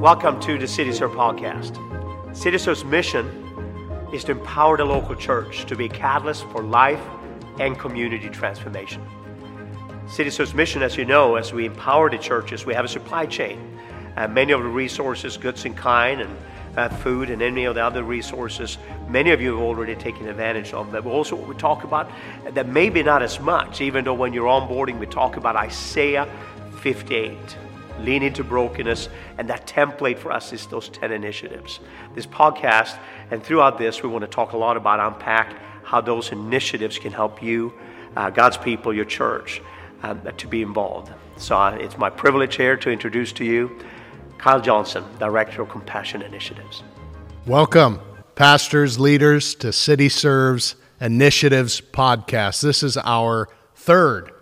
Welcome to the City Serve podcast. City Serve's mission is to empower the local church to be a catalyst for life and community transformation. City Serve's mission, as you know, as we empower the churches, we have a supply chain. Uh, many of the resources, goods in kind, and uh, food, and any of the other resources, many of you have already taken advantage of. That. But also, what we talk about that maybe not as much, even though when you're onboarding, we talk about Isaiah 58 lean into brokenness. And that template for us is those 10 initiatives. This podcast, and throughout this, we want to talk a lot about unpack how those initiatives can help you, uh, God's people, your church, um, to be involved. So uh, it's my privilege here to introduce to you Kyle Johnson, Director of Compassion Initiatives. Welcome, pastors, leaders, to City Serves Initiatives podcast. This is our third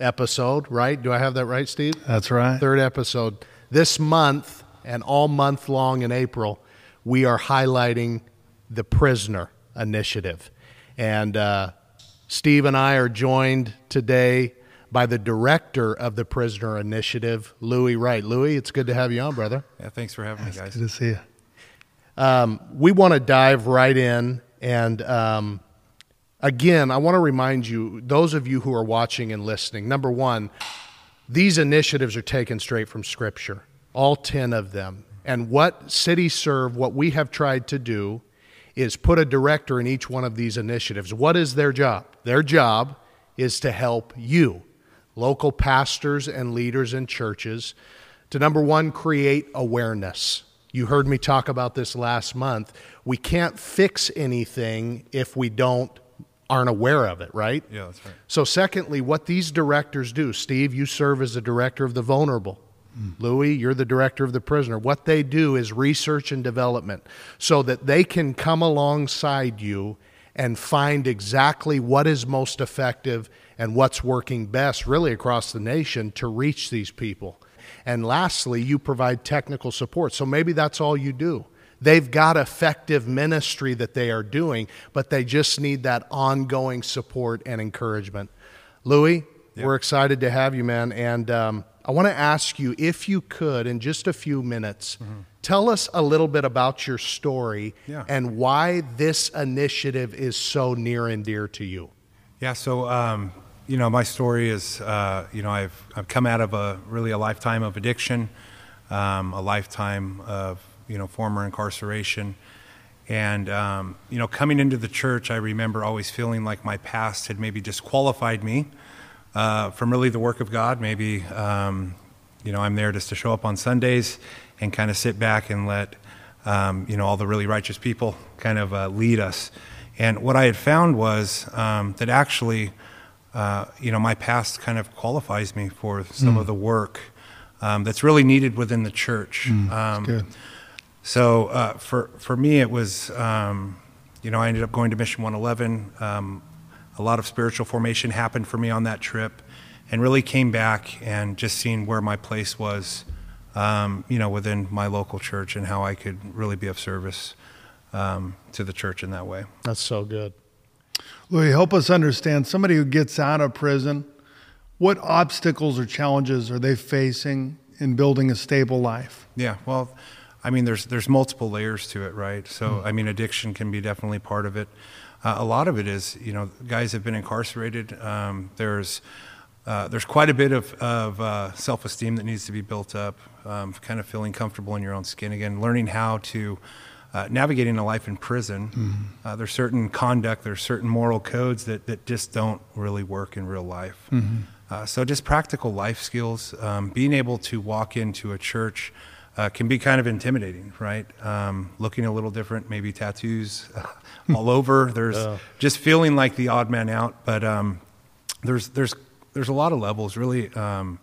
episode, right? Do I have that right, Steve? That's right. Third episode. This month and all month long in April, we are highlighting the Prisoner Initiative. And uh, Steve and I are joined today by the director of the Prisoner Initiative, Louis Wright. Louis, it's good to have you on, brother. Yeah, thanks for having me, guys. Good to see you. Um, we want to dive right in and um, again, I want to remind you, those of you who are watching and listening, number one, these initiatives are taken straight from Scripture, all 10 of them. And what City Serve, what we have tried to do is put a director in each one of these initiatives. What is their job? Their job is to help you, local pastors and leaders in churches, to number one, create awareness. You heard me talk about this last month. We can't fix anything if we don't aren't aware of it, right? Yeah, that's right. So, secondly, what these directors do, Steve, you serve as the director of the vulnerable. Mm. Louis, you're the director of the prisoner. What they do is research and development so that they can come alongside you and find exactly what is most effective and what's working best, really across the nation, to reach these people. And lastly, you provide technical support. So maybe that's all you do. They've got effective ministry that they are doing, but they just need that ongoing support and encouragement. Louis, we're excited to have you, man. And um, I want to ask you if you could, in just a few minutes, mm-hmm. tell us a little bit about your story yeah. and why this initiative is so near and dear to you. Yeah, so um, you know, my story is, uh, you know, I've I've come out of a really a lifetime of addiction, um, a lifetime of you know, former incarceration. And, um, you know, coming into the church, I remember always feeling like my past had maybe disqualified me uh, from really the work of God. Maybe, um, you know, I'm there just to show up on Sundays and kind of sit back and let, um, you know, all the really righteous people kind of uh, lead us. And what I had found was um, that actually, uh, you know, my past kind of qualifies me for some mm. of the work um, that's really needed within the church. Mm, good so uh, for for me, it was um, you know I ended up going to Mission 111. Um, a lot of spiritual formation happened for me on that trip, and really came back and just seeing where my place was, um, you know, within my local church and how I could really be of service um, to the church in that way. That's so good. Louis, help us understand somebody who gets out of prison. What obstacles or challenges are they facing in building a stable life? Yeah, well I mean, there's there's multiple layers to it, right? So, mm. I mean, addiction can be definitely part of it. Uh, a lot of it is, you know, guys have been incarcerated. Um, there's uh, there's quite a bit of, of uh, self-esteem that needs to be built up. Um, kind of feeling comfortable in your own skin again, learning how to uh, navigating a life in prison. Mm-hmm. there's certain conduct, there's certain moral codes that that just don't really work in real life. Mm-hmm. Uh, so, just practical life skills, um, being able to walk into a church uh, can be kind of intimidating, right? Um, looking a little different, maybe tattoos all over. There's yeah. just feeling like the odd man out. But um, there's there's there's a lot of levels. Really, um,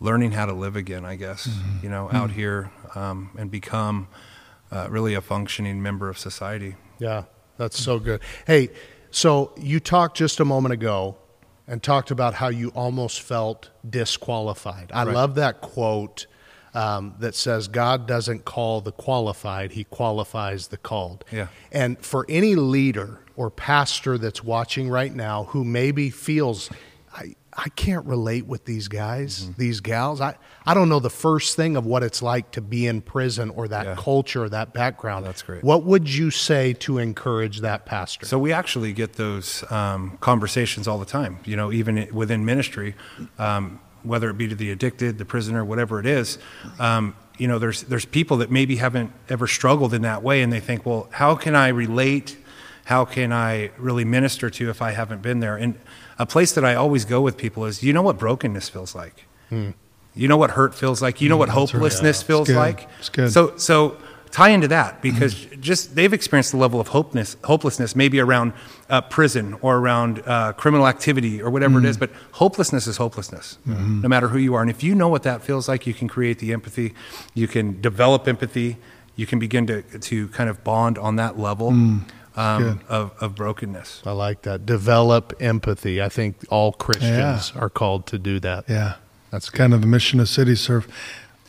learning how to live again. I guess mm-hmm. you know mm-hmm. out here um, and become uh, really a functioning member of society. Yeah, that's so good. Hey, so you talked just a moment ago and talked about how you almost felt disqualified. I right. love that quote um, that says God doesn't call the qualified, He qualifies the called. Yeah. And for any leader or pastor that's watching right now who maybe feels, I, can't relate with these guys, Mm-hmm. these gals. I, I don't know the first thing of what it's like to be in prison or that Yeah. culture or that background. That's great. What would you say to encourage that pastor? So we actually get those um, conversations all the time. You know, even within ministry, um, whether it be to the addicted, the prisoner, whatever it is. Um, you know, there's there's people that maybe haven't ever struggled in that way, and they think, well, how can I relate? How can I really minister to if I haven't been there? And a place that I always go with people is, you know what brokenness feels like. You know what hurt feels like. You know what Hmm. right. hopelessness Yeah. It's feels like. It's good. So so tie into that because just they've experienced the level of hopelessness, hopelessness maybe around uh, prison or around uh, criminal activity or whatever it is. But hopelessness is hopelessness, no matter who you are. And if you know what that feels like, you can create the empathy, you can develop empathy, you can begin to to kind of bond on that level. Um, of, of brokenness. I like that. Develop empathy. I think all Christians are called to do that. Yeah, That's kind of the mission of City Serve.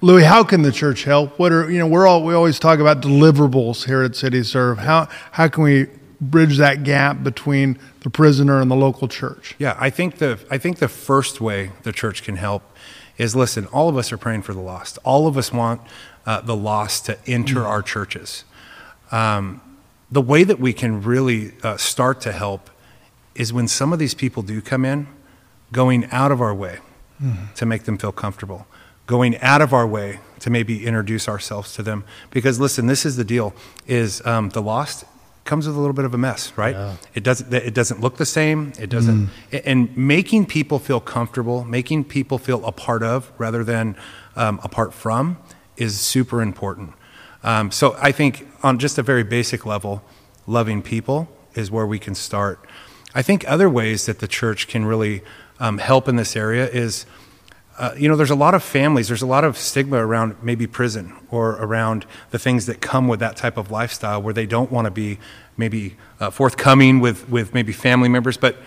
Louis, how can the church help? What are you know? We're all we always talk about deliverables here at City Serve. How how can we bridge that gap between the prisoner and the local church? Yeah, I think the I think the first way the church can help is listen. All of us are praying for the lost. All of us want uh, the lost to enter our churches. Um, the way that we can really uh, start to help is when some of these people do come in, going out of our way to make them feel comfortable, going out of our way to maybe introduce ourselves to them. Because listen, this is the deal: is um, the lost comes with a little bit of a mess, right? It doesn't. It doesn't look the same. It doesn't. And making people feel comfortable, making people feel a part of rather than um, apart from, is super important. Um, so I think on just a very basic level, loving people is where we can start. I think other ways that the church can really um, help in this area is, uh, you know, there's a lot of families, there's a lot of stigma around maybe prison or around the things that come with that type of lifestyle where they don't want to be maybe uh, forthcoming with, with maybe family members, but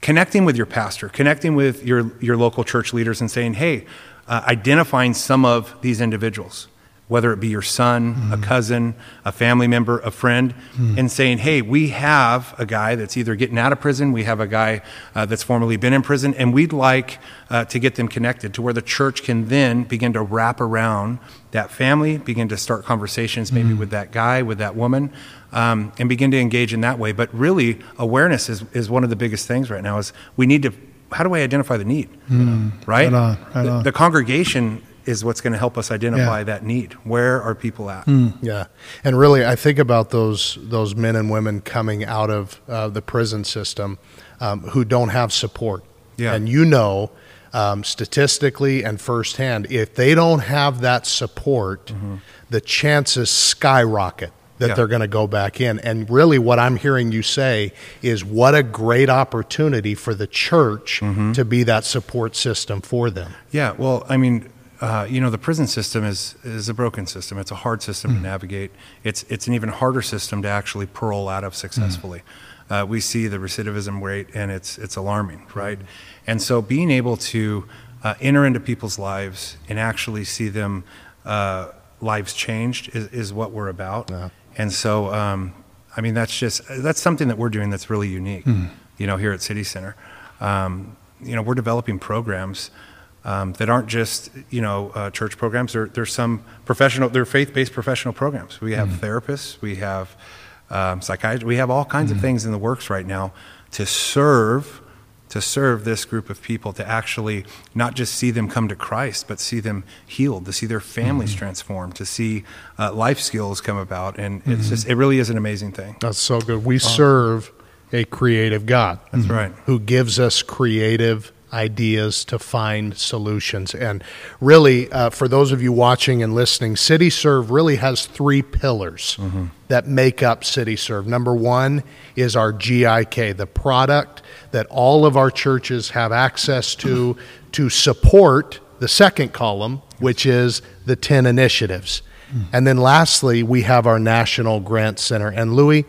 connecting with your pastor, connecting with your, your local church leaders and saying, hey, uh, identifying some of these individuals, whether it be your son, a cousin, a family member, a friend, and saying, hey, we have a guy that's either getting out of prison, we have a guy uh, that's formerly been in prison, and we'd like uh, to get them connected to where the church can then begin to wrap around that family, begin to start conversations maybe with that guy, with that woman. Um, and begin to engage in that way. But really, awareness is, is one of the biggest things right now. Is we need to. How do I identify the need? right. Right on, right the, on. the congregation is what's going to help us identify Yeah. that need. Where are people at? Yeah, and really, I think about those those men and women coming out of uh, the prison system um, who don't have support. Yeah. and you know, um, statistically and firsthand, if they don't have that support, the chances skyrocket that Yeah. they're going to go back in. And really, what I'm hearing you say is, what a great opportunity for the church to be that support system for them. Yeah, well, I mean, uh, you know, the prison system is is a broken system. It's a hard system to navigate. It's it's an even harder system to actually parole out of successfully. Uh, we see the recidivism rate, and it's it's alarming, right? And so, being able to uh, enter into people's lives and actually see them uh, lives changed is, is what we're about. Yeah. And so, um, I mean, that's just that's something that we're doing that's really unique. You know, here at City Center, um, you know, we're developing programs um, that aren't just you know uh, church programs. There, there's some professional, they're faith-based professional programs. We have therapists, we have um, psychiatrists, we have all kinds of things in the works right now to serve to serve this group of people to actually not just see them come to Christ, but see them healed, to see their families transformed, to see uh, life skills come about, and it's just it really is an amazing thing. That's so good. We serve a creative God. That's right. Who gives us creative ideas to find solutions. And really, uh, for those of you watching and listening, City Serve really has three pillars that make up City Serve. Number one is our GIK, the product that all of our churches have access to to support the second column, which is the 10 initiatives. And then lastly, we have our National Grant Center. And Louis,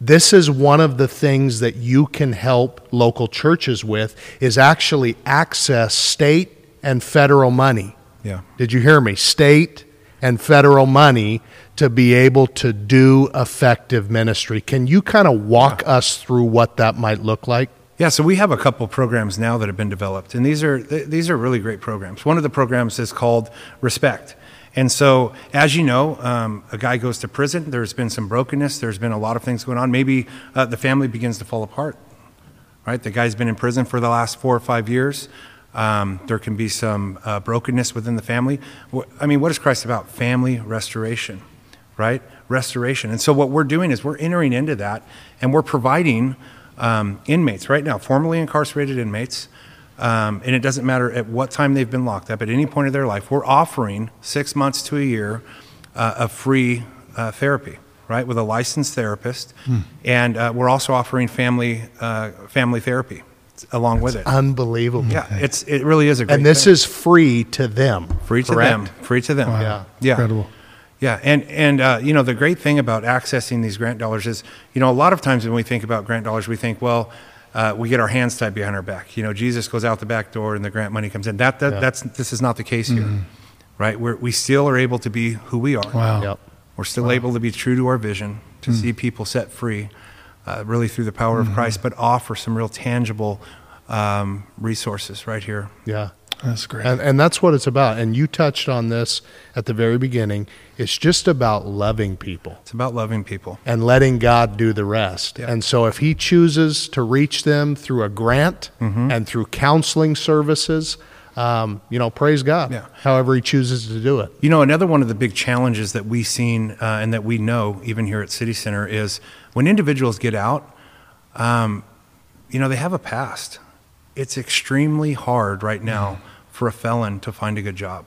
this is one of the things that you can help local churches with is actually access state and federal money Yeah. Did you hear me? State and federal money to be able to do effective ministry. Can you kind of walk us through what that might look like? Yeah, so we have a couple programs now that have been developed, and these are th- these are really great programs. One of the programs is called Respect, and so as you know, um, a guy goes to prison. There's been some brokenness. There's been a lot of things going on. Maybe uh, the family begins to fall apart. Right, the guy's been in prison for the last four or five years. Um, there can be some uh, brokenness within the family. I mean, what is Christ about? Family restoration, right? Restoration. And so what we're doing is we're entering into that, and we're providing um, inmates right now, formerly incarcerated inmates, um, and it doesn't matter at what time they've been locked up, at any point of their life, we're offering six months to a year uh, of free uh, therapy, right, with a licensed therapist, and uh, we're also offering family uh, family therapy along with it. Unbelievable. Yeah, it's it really is a great And this thing. is free to them. free to correct? them, free to them. Yeah. yeah, Incredible. Yeah, and and uh, you know the great thing about accessing these grant dollars is you know a lot of times when we think about grant dollars we think well uh, we get our hands tied behind our back. You know Jesus goes out the back door and the grant money comes in. That, that that's this is not the case here, right? We're, we still are able to be who we are. Wow. Yep. We're still able to be true to our vision, to see people set free, uh, really through the power of Christ, but offer some real tangible um, resources right here. Yeah. That's great. And, and that's what it's about. And you touched on this at the very beginning. It's just about loving people It's about loving people. and letting God do the rest. Yeah. And so if He chooses to reach them through a grant Mm-hmm. and through counseling services, um, you know, praise God. Yeah. However He chooses to do it. You know, another one of the big challenges that we've seen uh, and that we know even here at City Center is when individuals get out, um, you know, they have a past. It's extremely hard right now mm-hmm. for a felon to find a good job,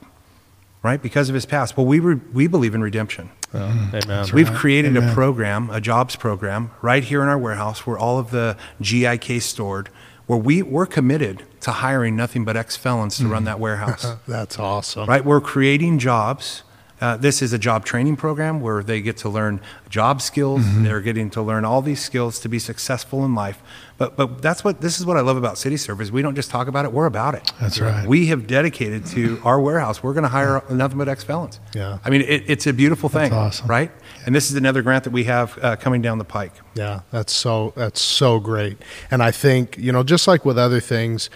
right? Because of his past. Well, we, re- we believe in redemption. Mm-hmm. Amen. We've right. created a program, a jobs program, right here in our warehouse where all of the GIK stored, where we, we're committed to hiring nothing but ex felons to run mm-hmm. that warehouse That's awesome. right? We're creating jobs. Uh, this is a job training program where they get to learn job skills. They're getting to learn all these skills to be successful in life. But but that's what this is what I love about City Service. We don't just talk about it; we're about it. That's right. We have dedicated to our warehouse. We're going to hire nothing but ex felons. Yeah. I mean, it, it's a beautiful thing, awesome. right? And this is another grant that we have uh, coming down the pike. Yeah, that's so that's so great. And I think, you know, just like with other things,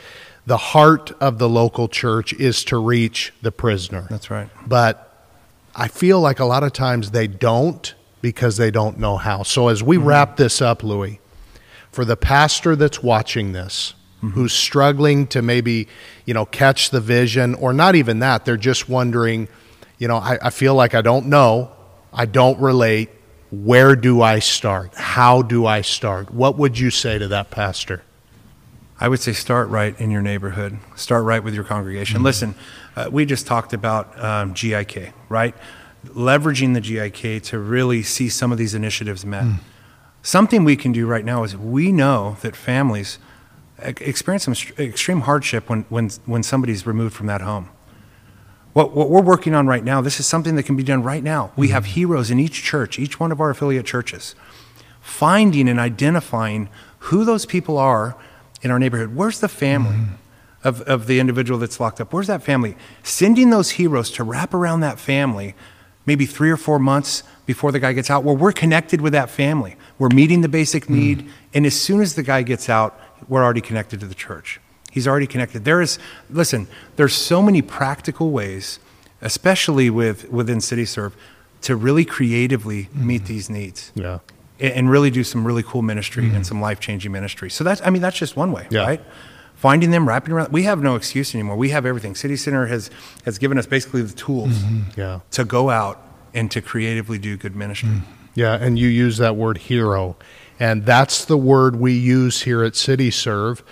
the heart of the local church is to reach the prisoner. That's right. But I feel like a lot of times they don't because they don't know how. So as we mm-hmm. wrap this up, Louis, for the pastor that's watching this, mm-hmm. who's struggling to maybe, you know, catch the vision, or not even that, they're just wondering, you know, I, I feel like I don't know, I don't relate. Where do I start? How do I start? What would you say to that pastor? I would say start right in your neighborhood. Start right with your congregation. Mm-hmm. Listen, uh, we just talked about um, GIK, right? Leveraging the GIK to really see some of these initiatives met. Something we can do right now is we know that families experience some extreme hardship when, when, when somebody's removed from that home. What, what we're working on right now, this is something that can be done right now. We have heroes in each church, each one of our affiliate churches, finding and identifying who those people are in our neighborhood. Where's the family of, of the individual that's locked up? Where's that family? Sending those heroes to wrap around that family maybe three or four months before the guy gets out, where we're connected with that family. We're meeting the basic hmm. need, and as soon as the guy gets out, we're already connected to the church. He's already connected. There is, listen, there's so many practical ways, especially with within CityServe, to really creatively hmm. meet these needs Yeah. and really do some really cool ministry and hmm. some life changing ministry. So that's, I mean, that's just one way, Yeah. right? Finding them, wrapping around. We have no excuse anymore. We have everything. City Center has has given us basically the tools mm-hmm. Yeah. to go out and to creatively do good ministry. Mm-hmm. Yeah, and you use that word hero. And that's the word we use here at City Serve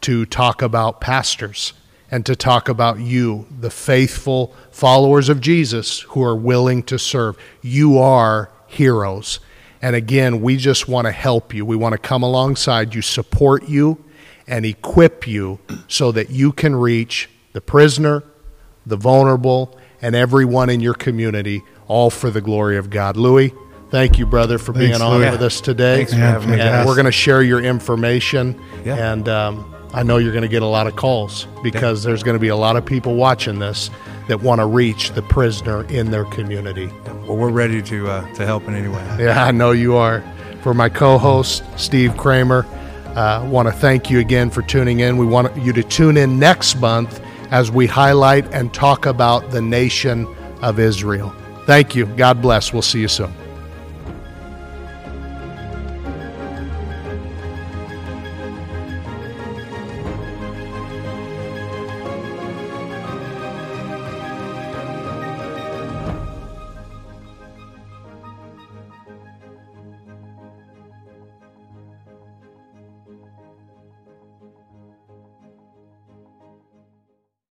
to talk about pastors and to talk about you, the faithful followers of Jesus who are willing to serve. You are heroes. And again, we just want to help you. We want to come alongside you, support you, and equip you so that you can reach the prisoner, the vulnerable, and everyone in your community, all for the glory of God. Louis, thank you, brother, for being on Louis. with us today. Thanks for having me, And we're going to share your information. Yeah. And um, I know you're going to get a lot of calls because there's going to be a lot of people watching this that want to reach the prisoner in their community. Well, we're ready to uh, to help in any way. Yeah, I know you are. For my co-host Steve Kramer, uh, want to thank you again for tuning in. We want you to tune in next month as we highlight and talk about the nation of Israel. Thank you. God bless. We'll see you soon.